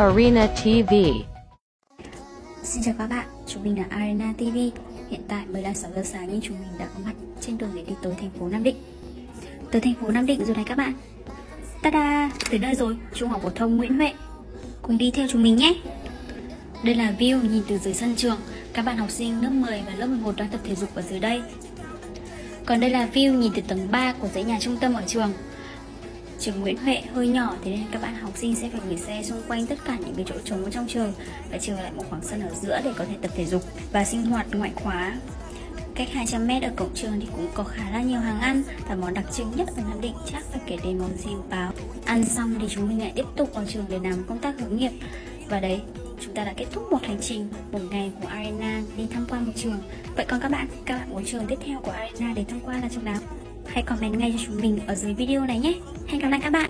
Arena TV. Xin chào các bạn, chúng mình là Arena TV. Hiện tại mới là 6 giờ sáng nhưng chúng mình đã có mặt trên đường để đi tới thành phố Nam Định. Tới thành phố Nam Định rồi này các bạn. Tada, tới nơi rồi, Trung học phổ thông Nguyễn Huệ. Cùng đi theo chúng mình nhé. Đây là view nhìn từ dưới sân trường. Các bạn học sinh lớp 10 và lớp 11 đang tập thể dục ở dưới đây. Còn đây là view nhìn từ tầng 3 của dãy nhà trung tâm ở trường. Trường Nguyễn Huệ hơi nhỏ thế nên các bạn học sinh sẽ phải gửi xe xung quanh tất cả những cái chỗ trống trong trường và trừ lại một khoảng sân ở giữa để có thể tập thể dục và sinh hoạt ngoại khóa. Cách 200m ở cổng trường thì cũng có khá là nhiều hàng ăn và món đặc trưng nhất ở Nam Định chắc phải kể đến món riêu báo. Ăn xong thì chúng mình lại tiếp tục vào trường để làm công tác hướng nghiệp và đấy chúng ta đã kết thúc một hành trình một ngày của Arena đi tham quan một trường. Vậy còn các bạn, các bạn muốn trường tiếp theo của Arena để tham quan là trường nào? Hãy comment ngay cho chúng mình ở dưới video này nhé. Hẹn gặp lại các bạn.